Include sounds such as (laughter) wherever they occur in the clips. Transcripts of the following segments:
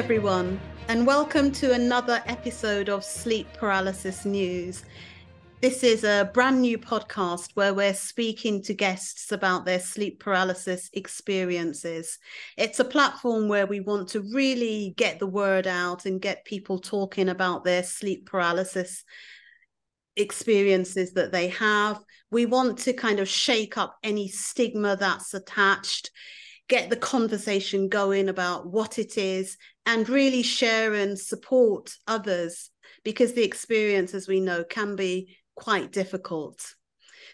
everyone, and welcome to another episode of Sleep Paralysis News. This is a brand new podcast where we're speaking to guests about their sleep paralysis experiences. It's a platform where we want to really get the word out and get people talking about their sleep paralysis experiences that they have. We want to kind of shake up any stigma that's attached get the conversation going about what it is and really share and support others because the experience, as we know, can be quite difficult.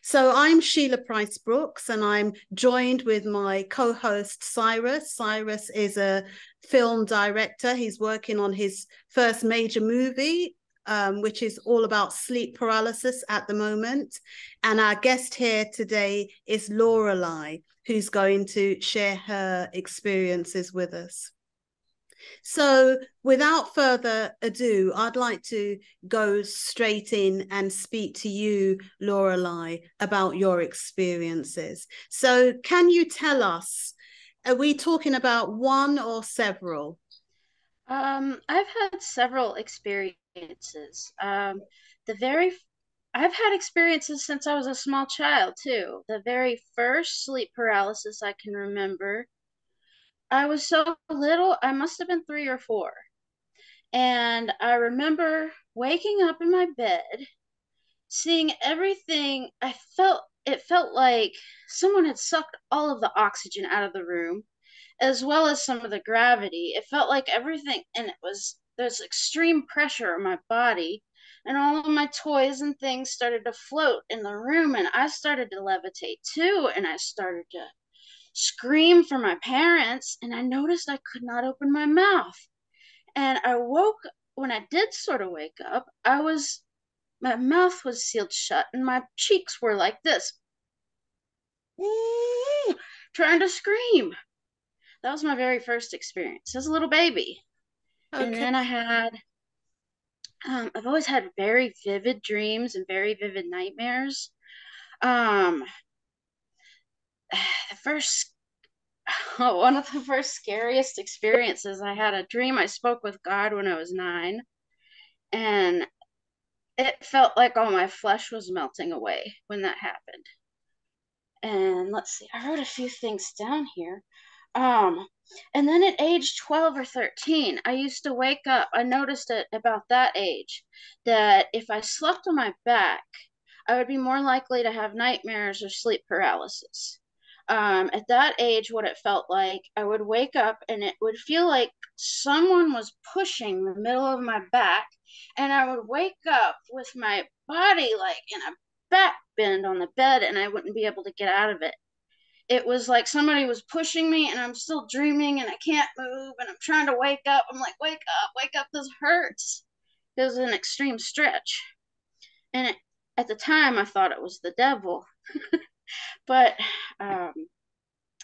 So I'm Sheila Pryce Brooks, and I'm joined with my co host Cyrus. Cyrus is a film director. He's working on his first major movie, um, which is all about sleep paralysis at the moment. And our guest here today is Lorelei who's going to share her experiences with us. So, without further ado, I'd like to go straight in and speak to you, Lorelei, about your experiences. So, can you tell us, are we talking about one or several? Um, I've had several experiences. Um, the very I've had experiences since I was a small child too. The very first sleep paralysis I can remember, I was so little, I must have been three or four. And I remember waking up in my bed, seeing everything. I felt it felt like someone had sucked all of the oxygen out of the room, as well as some of the gravity. It felt like everything, and it was there's extreme pressure on my body and all of my toys and things started to float in the room and I started to levitate too and I started to scream for my parents and I noticed I could not open my mouth. And I woke when I did sort of wake up, I was my mouth was sealed shut and my cheeks were like this. trying to scream. That was my very first experience as a little baby. Okay. And then I had um, I've always had very vivid dreams and very vivid nightmares. Um, (sighs) the first, (sighs) oh, one of the first scariest experiences, I had a dream I spoke with God when I was nine, and it felt like all my flesh was melting away when that happened. And let's see, I wrote a few things down here. Um, and then at age 12 or 13, I used to wake up. I noticed it about that age that if I slept on my back, I would be more likely to have nightmares or sleep paralysis. Um, at that age, what it felt like, I would wake up and it would feel like someone was pushing the middle of my back, and I would wake up with my body like in a back bend on the bed, and I wouldn't be able to get out of it it was like somebody was pushing me and I'm still dreaming and I can't move and I'm trying to wake up. I'm like, wake up, wake up, this hurts. It was an extreme stretch. And it, at the time, I thought it was the devil. (laughs) but um,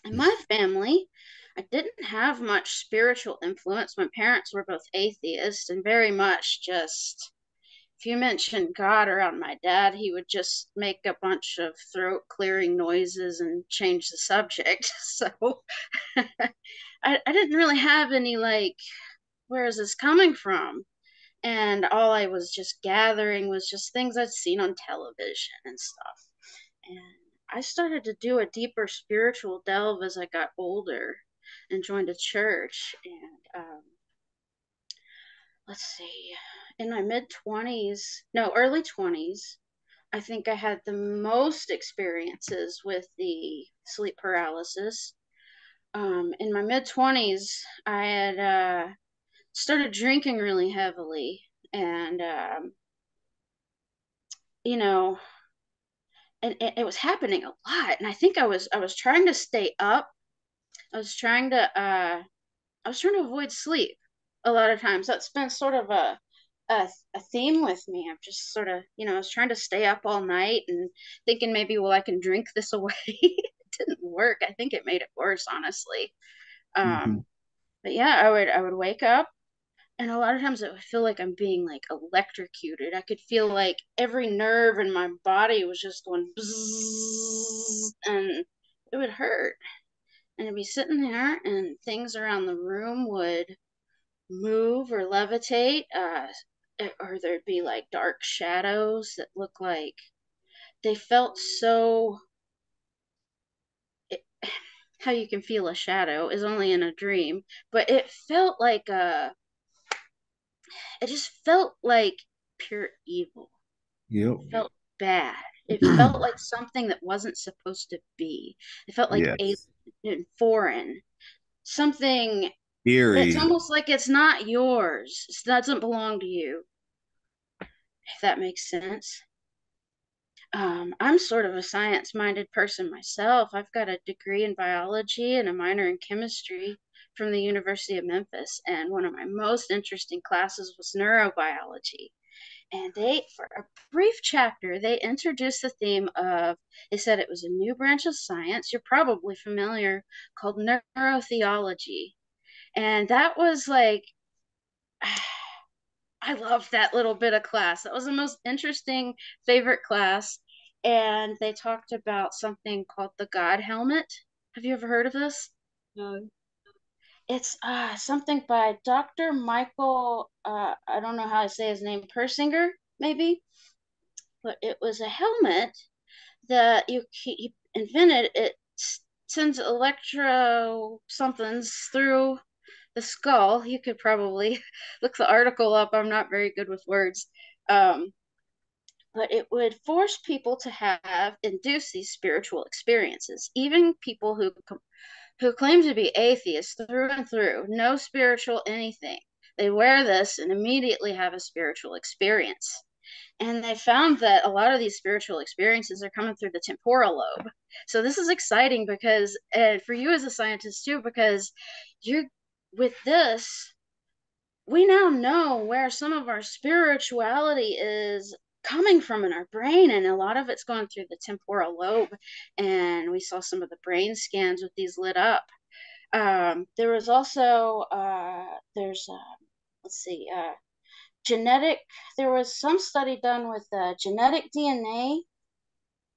in my family, I didn't have much spiritual influence. My parents were both atheists and very much just if you mentioned God around my dad, he would just make a bunch of throat clearing noises and change the subject. (laughs) So (laughs) I, I didn't really have any like, where is this coming from? And all I was just gathering was just things I'd seen on television and stuff. And I started to do a deeper spiritual delve as I got older and joined a church. And um, let's see, in my mid 20s, no, early 20s, I think I had the most experiences with the sleep paralysis. Um, in my mid 20s, I had uh, started drinking really heavily, and um, you know, and it, it, was happening a lot. And I think I was I was trying to stay up. I was trying to uh, I was trying to avoid sleep a lot of times. That's been sort of a a, a theme with me. I'm just sort of, you know, I was trying to stay up all night and thinking maybe, well, I can drink this (laughs) away. it didn't work. I think it made it worse, honestly. Um, mm-hmm. But yeah, I would I would wake up, and a lot of times I would feel like I'm being like electrocuted. I could feel like every nerve in my body was just going and it would hurt. And I'd be sitting there, and things around the room would move or levitate, uh, or there'd be like dark shadows that look like they felt so. It, (sighs) how you can feel a shadow is only in a dream, but it felt like a. It just felt like pure evil. Yep. It felt bad. It (clears throat) felt like something that wasn't supposed to be. It felt like yes. alien, foreign, something eerie. It's almost like it's not yours. It doesn't belong to you. If that makes sense. Um, I'm sort of a science minded person myself. I've got a degree in biology and a minor in chemistry from the University of Memphis. And one of my most interesting classes was neurobiology. And they for a brief chapter they introduced the theme of they said it was a new branch of science you're probably familiar called neurotheology. And that was like (sighs) i loved that little bit of class. That was the most interesting favorite class. And they talked about something called the god helmet. Have you ever heard of this? No it's uh something by Dr. Michael uh I don't know how to say his name, Persinger, maybe. But it was a helmet that you he invented. It sends electro somethings through the skull. You could probably (laughs) look the article up. I'm not very good with words. Um, but it would force people to have induce these spiritual experiences even people who who claim to be atheists through and through, no spiritual anything. They wear this and immediately have a spiritual experience. And they found that a lot of these spiritual experiences are coming through the temporal lobe. So this is exciting because, and for you as a scientist too, because you're with this, we now know where some of our spirituality is coming from in our brain and a lot of it's going through the temporal lobe and we saw some of the brain scans with these lit up. Um, there was also uh, there's uh, let's see uh, genetic there was some study done with uh, genetic dna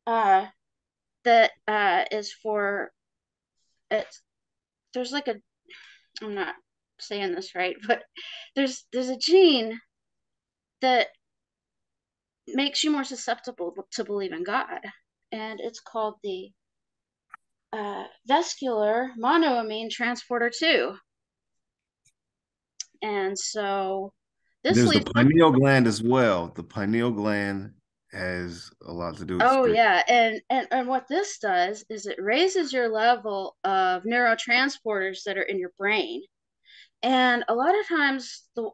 uh, that uh, is for it's there's like a i'm not saying this right (laughs) but there's there's a gene that makes you more susceptible to believe in God. And it's called the uh, vascular monoamine transporter 2. And so this There's the pineal gland as well. The pineal gland has a lot to do with Oh spirit. yeah. And, and and what this does is it raises your level of neurotransporters that are in your brain. And a lot of times the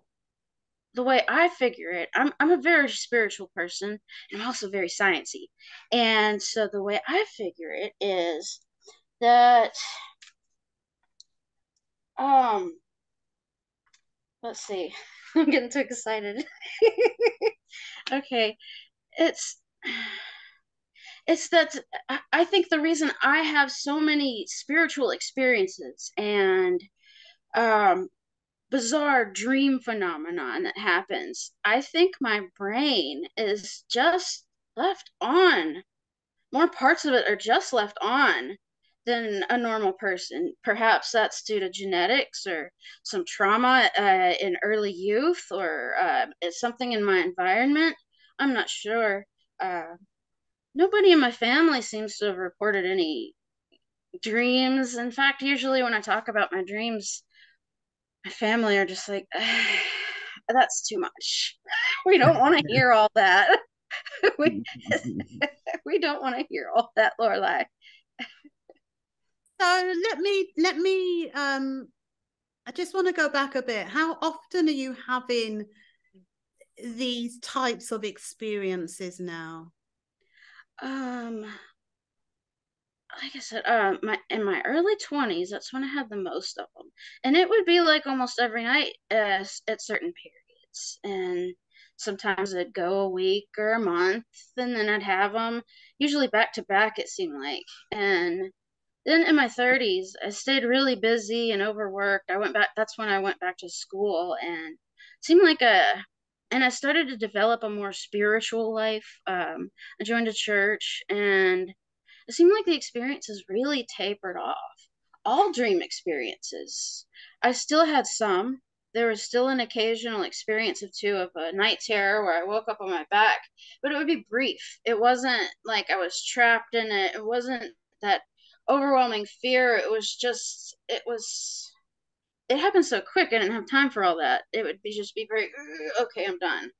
the way I figure it, I'm I'm a very spiritual person and I'm also very sciencey. And so the way I figure it is that um let's see. (laughs) I'm getting too excited. (laughs) okay. It's it's that I think the reason I have so many spiritual experiences and um bizarre dream phenomenon that happens. I think my brain is just left on. More parts of it are just left on than a normal person. Perhaps that's due to genetics or some trauma uh, in early youth or uh, something in my environment. I'm not sure. Uh, nobody in my family seems to have reported any dreams. In fact, usually when I talk about my dreams, my family are just like, (sighs) that's too much. (laughs) We don't want to hear all that. (laughs) we, (laughs) we don't want to hear all that, Lorelei. so let me let me um I just want to go back a bit. How often are you having these types of experiences now? Um like I said, uh, my in my early twenties, that's when I had the most of them, and it would be like almost every night uh, at certain periods, and sometimes it'd go a week or a month, and then I'd have them usually back to back. It seemed like, and then in my thirties, I stayed really busy and overworked. I went back. That's when I went back to school, and seemed like a and I started to develop a more spiritual life. Um, I joined a church and it seemed like the experiences really tapered off. All dream experiences. I still had some, there was still an occasional experience of two of a night terror where I woke up on my back, but it would be brief. It wasn't like I was trapped in it. It wasn't that overwhelming fear. It was just, it was, it happened so quick. I didn't have time for all that. It would be just be very, okay, I'm done.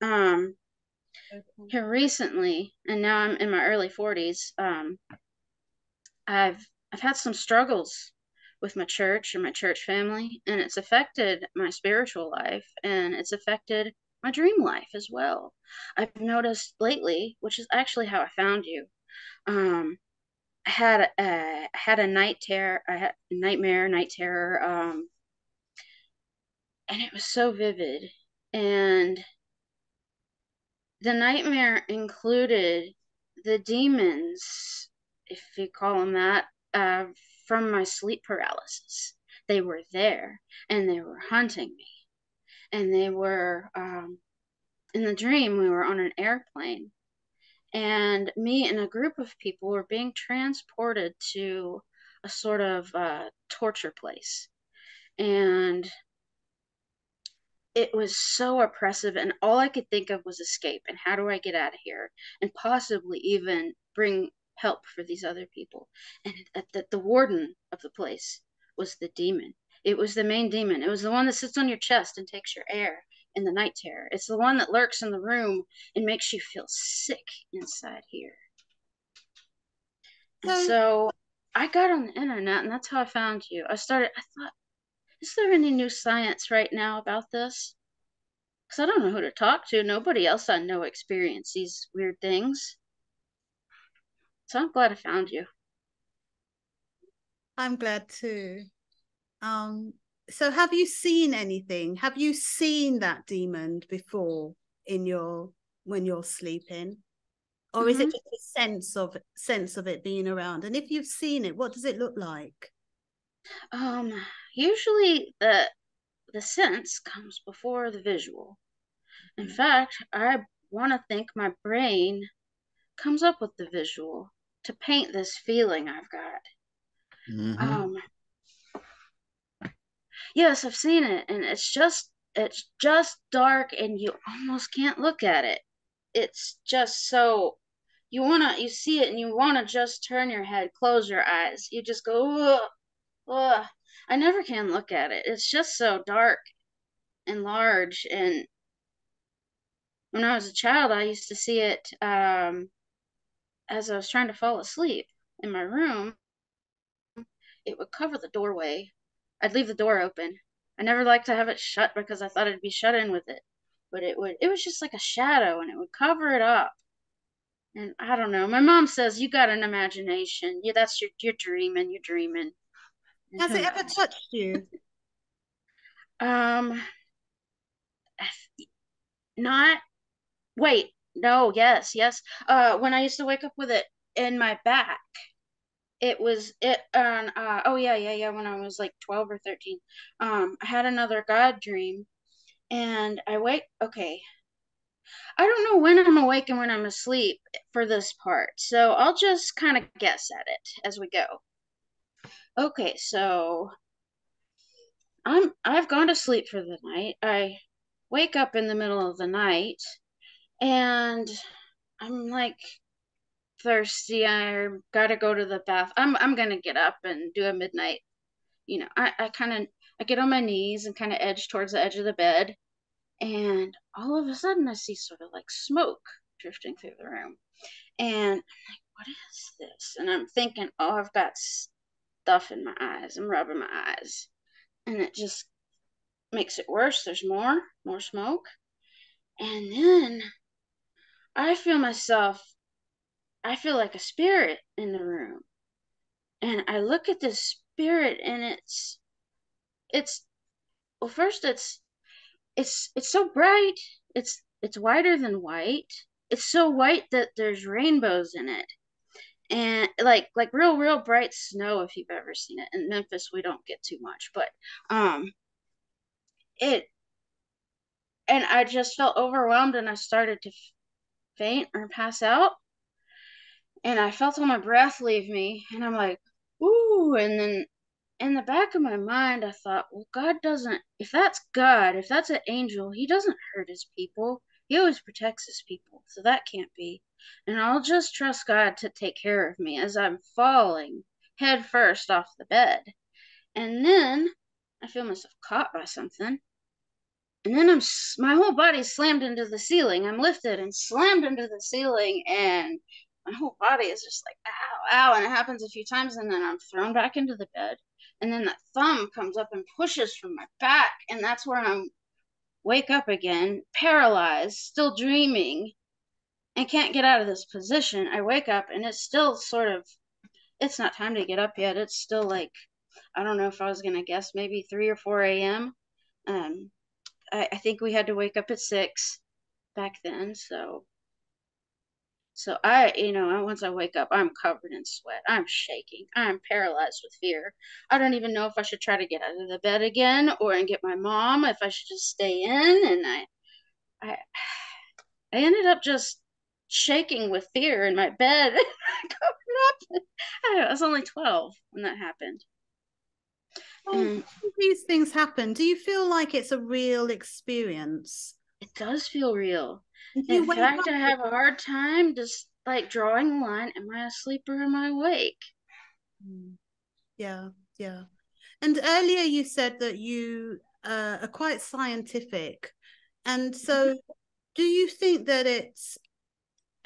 Um. Here recently, and now I'm in my early 40s, um, I've, I've had some struggles with my church and my church family, and it's affected my spiritual life and it's affected my dream life as well. I've noticed lately, which is actually how I found you. Um, I had a had a night terror, I had nightmare, night terror, um, and it was so vivid. And the nightmare included the demons, if you call them that, uh, from my sleep paralysis. They were there and they were hunting me. And they were, um, in the dream, we were on an airplane. And me and a group of people were being transported to a sort of uh, torture place. And it was so oppressive and all i could think of was escape and how do i get out of here and possibly even bring help for these other people. And that the warden of the place was the demon. It was the main demon. It was the one that sits on your chest and takes your air in the night terror. It's the one that lurks in the room and makes you feel sick inside here. And so I got on the internet and that's how I found you. I started, I thought, is there any new science right now about this? Because I don't know who to talk to. Nobody else I know experience these weird things. So I'm glad I found you. I'm glad too. Um, so have you seen anything? Have you seen that demon before in your when you're sleeping? Or mm-hmm. is it mm-hmm. just a sense of sense of it being around? And if you've seen it, what does it look like? Um, usually the the sense comes before the visual. In mm-hmm. fact, I want to think my brain comes up with the visual to paint this feeling I've got. Mm-hmm. Um, yes, I've seen it, and it's just it's just dark, and you almost can't look at it. It's just so you wanna you see it, and you wanna just turn your head, close your eyes. You just go, ugh, ugh. I never can look at it. It's just so dark and large, and when I was a child, I used to see it um, as I was trying to fall asleep in my room, it would cover the doorway. I'd leave the door open. I never liked to have it shut because I thought I'd be shut in with it. But it would it was just like a shadow and it would cover it up. And I don't know. My mom says you got an imagination. Yeah, that's your you're dreaming, you're dreaming. Has it ever touched you? (laughs) um not wait, no, yes, yes. Uh, when I used to wake up with it in my back, it was it on. Uh, oh yeah, yeah, yeah. When I was like twelve or thirteen, um, I had another God dream, and I wake. Okay, I don't know when I'm awake and when I'm asleep for this part, so I'll just kind of guess at it as we go. Okay, so I'm I've gone to sleep for the night. I wake up in the middle of the night and I'm like thirsty. I gotta go to the bath. I'm I'm gonna get up and do a midnight. You know, I, I kind of I get on my knees and kind of edge towards the edge of the bed, and all of a sudden I see sort of like smoke drifting through the room, and I'm like, what is this? And I'm thinking, oh, I've got stuff in my eyes. I'm rubbing my eyes, and it just makes it worse. There's more, more smoke, and then I feel myself, I feel like a spirit in the room. And I look at this spirit and it's, it's, well, first it's, it's, it's so bright. It's, it's whiter than white. It's so white that there's rainbows in it. And like, like real, real bright snow, if you've ever seen it. In Memphis, we don't get too much, but, um, it, and I just felt overwhelmed and I started to faint or pass out. And I felt all my breath leave me, and I'm like, ooh. And then in the back of my mind, I thought, well, God doesn't, if that's God, if that's an angel, he doesn't hurt his people. He always protects his people. So that can't be. And I'll just trust God to take care of me as I'm falling head first off the bed. And then I feel myself caught by something. And then I'm, my whole body slammed into the ceiling. I'm lifted and slammed into the ceiling, and my whole body is just like, ow, ow. And it happens a few times, and then I'm thrown back into the bed and then that thumb comes up and pushes from my back and that's where i'm wake up again paralyzed still dreaming and can't get out of this position i wake up and it's still sort of it's not time to get up yet it's still like i don't know if i was to guess maybe 3 or 4 a.m um I, I think we had to wake up at 6 back then so so I, you know, once I wake up, I'm covered in sweat. I'm shaking. I'm paralyzed with fear. I don't even know if I should try to get out of the bed again or and get my mom, if I should just stay in. And I, I, (sighs) I ended up just shaking with fear in my bed. (laughs) covered up. I, was only 12 when that happened. Oh, these things happen. Do you feel like it's a real experience? It does feel real. In fact, I have a hard time just like drawing a line. Am I asleep or am I awake? Hmm. Yeah, yeah. And earlier you said that you uh, are quite scientific. And so mm-hmm. do you think that it's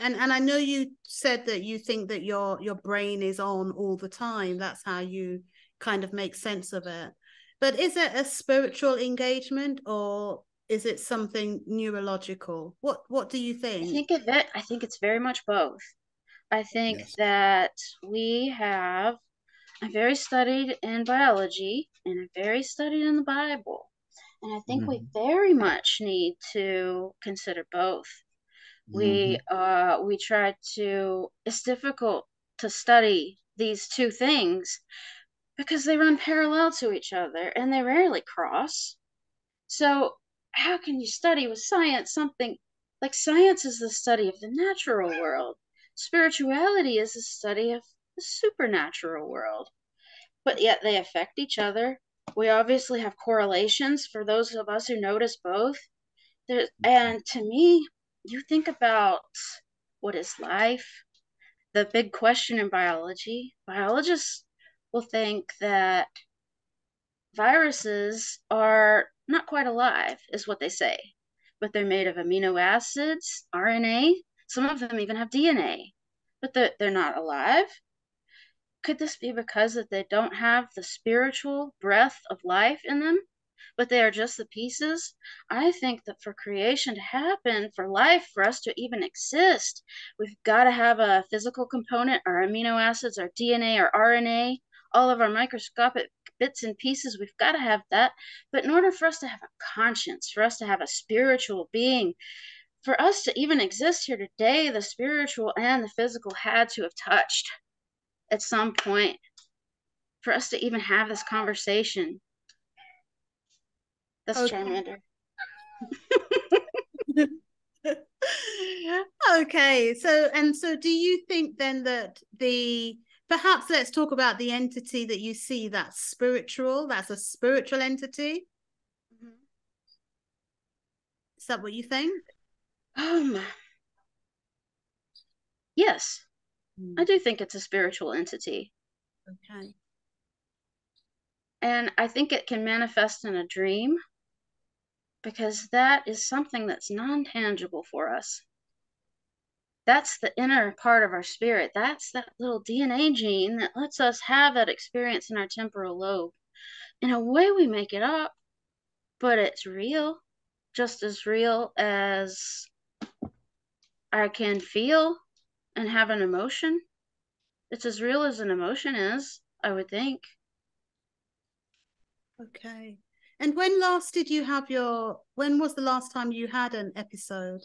and and I know you said that you think that your your brain is on all the time. That's how you kind of make sense of it. But is it a spiritual engagement or is it something neurological? What What do you think? I think of it. I think it's very much both. I think yes. that we have. I'm very studied in biology and I'm very studied in the Bible, and I think mm-hmm. we very much need to consider both. Mm-hmm. We uh we try to. It's difficult to study these two things because they run parallel to each other and they rarely cross. So how can you study with science something like science is the study of the natural world spirituality is the study of the supernatural world but yet they affect each other we obviously have correlations for those of us who notice both there, and to me you think about what is life the big question in biology biologists will think that viruses are not quite alive, is what they say. But they're made of amino acids, RNA, some of them even have DNA, but they're, they're not alive. Could this be because that they don't have the spiritual breath of life in them, but they are just the pieces? I think that for creation to happen, for life, for us to even exist, we've got to have a physical component, our amino acids, our DNA, our RNA, all of our microscopic bits and pieces. We've got to have that. But in order for us to have a conscience, for us to have a spiritual being, for us to even exist here today, the spiritual and the physical had to have touched at some point for us to even have this conversation. That's okay. Charmander. (laughs) okay, so and so do you think then that the perhaps let's talk about the entity that you see that's spiritual that's a spiritual entity mm-hmm. is that what you think um yes mm. i do think it's a spiritual entity okay and i think it can manifest in a dream because that is something that's non-tangible for us that's the inner part of our spirit. That's that little DNA gene that lets us have that experience in our temporal lobe. In a way, we make it up, but it's real, just as real as I can feel and have an emotion. It's as real as an emotion is, I would think. Okay. And when last did you have your, when was the last time you had an episode?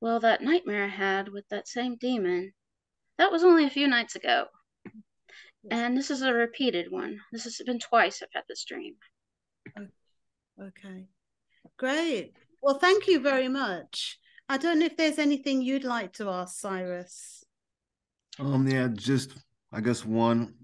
Well, that nightmare I had with that same demon, that was only a few nights ago. And this is a repeated one. This has been twice I've had this dream. Okay. Great. Well, thank you very much. I don't know if there's anything you'd like to ask Cyrus. Um, yeah, just I guess one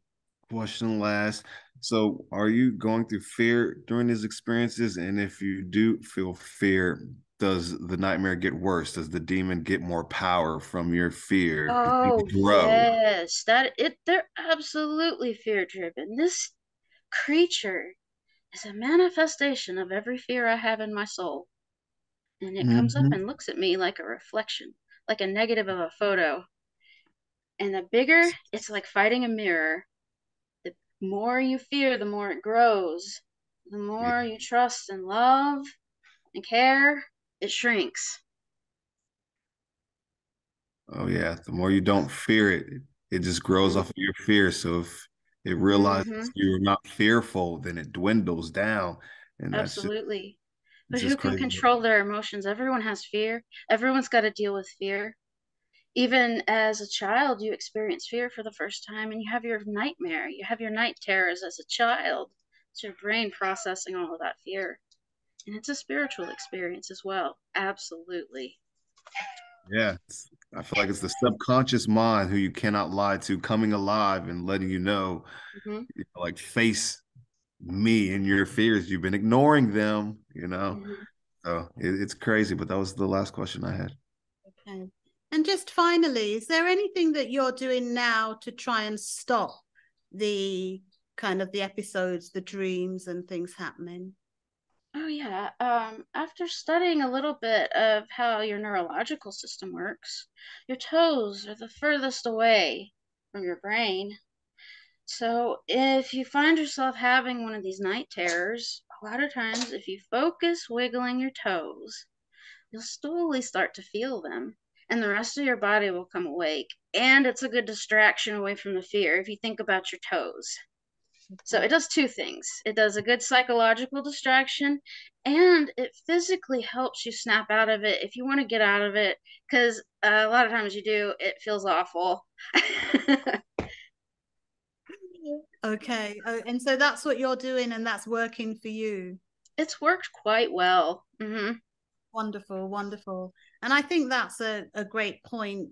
question last. So, are you going through fear during these experiences? And if you do feel fear, does the nightmare get worse? Does the demon get more power from your fear? Oh, yes. That it they're absolutely fear driven. This creature is a manifestation of every fear I have in my soul. And it mm-hmm. comes up mm-hmm. and looks at me like a reflection, like a negative of a photo. And the bigger, it's like fighting a mirror. The more you fear, the more it grows. The more you trust and love and care, it shrinks. Oh yeah, the more you don't fear it, it just grows off of your fear. So if it realizes mm-hmm. you're not fearful, then it dwindles down. And absolutely. Just, but who can control their emotions? Everyone has fear. Everyone's got to deal with fear. Even as a child, you experience fear for the first time, and you have your nightmare. You have your night terrors as a child. It's your brain processing all of that fear. And it's a spiritual experience as well. Absolutely. Yeah. I feel like it's the subconscious mind who you cannot lie to coming alive and letting you know, mm-hmm. you know like face me and your fears. You've been ignoring them, you know. Mm-hmm. So it, it's crazy, but that was the last question I had. Okay. And just finally, is there anything that you're doing now to try and stop the kind of the episodes, the dreams and things happening? Oh yeah. Um, after studying a little bit of how your neurological system works, your toes are the furthest away from your brain. So if you find yourself having one of these night terrors, a lot of times if you focus wiggling your toes, you'll slowly start to feel them and the rest of your body will come awake. And it's a good distraction away from the fear if you think about your toes. So it does two things. It does a good psychological distraction and it physically helps you snap out of it if you want to get out of it because uh, a lot of times you do, it feels awful. (laughs) okay. Oh, and so that's what you're doing and that's working for you. It's worked quite well. Mm-hmm. Wonderful, wonderful. And I think that's a, a great point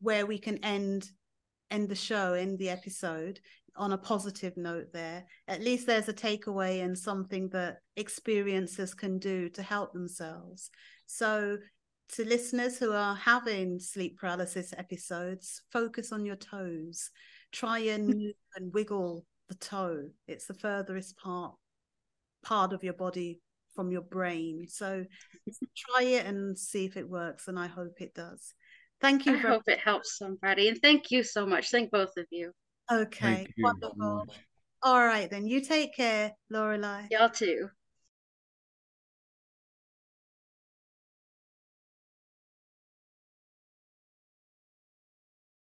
where we can end end the show, end the episode on a positive note there. At least there's a takeaway and something that experiencers can do to help themselves. So, to listeners who are having sleep paralysis episodes, focus on your toes. Try and (laughs) move and wiggle the toe. It's the furthest part part of your body from your brain. So try it and see if it works. And I hope it does. Thank you. I hope it helps somebody. And thank you so much. Thank both of you. Okay, wonderful. All right, then you take care, Lorelei. Y'all too.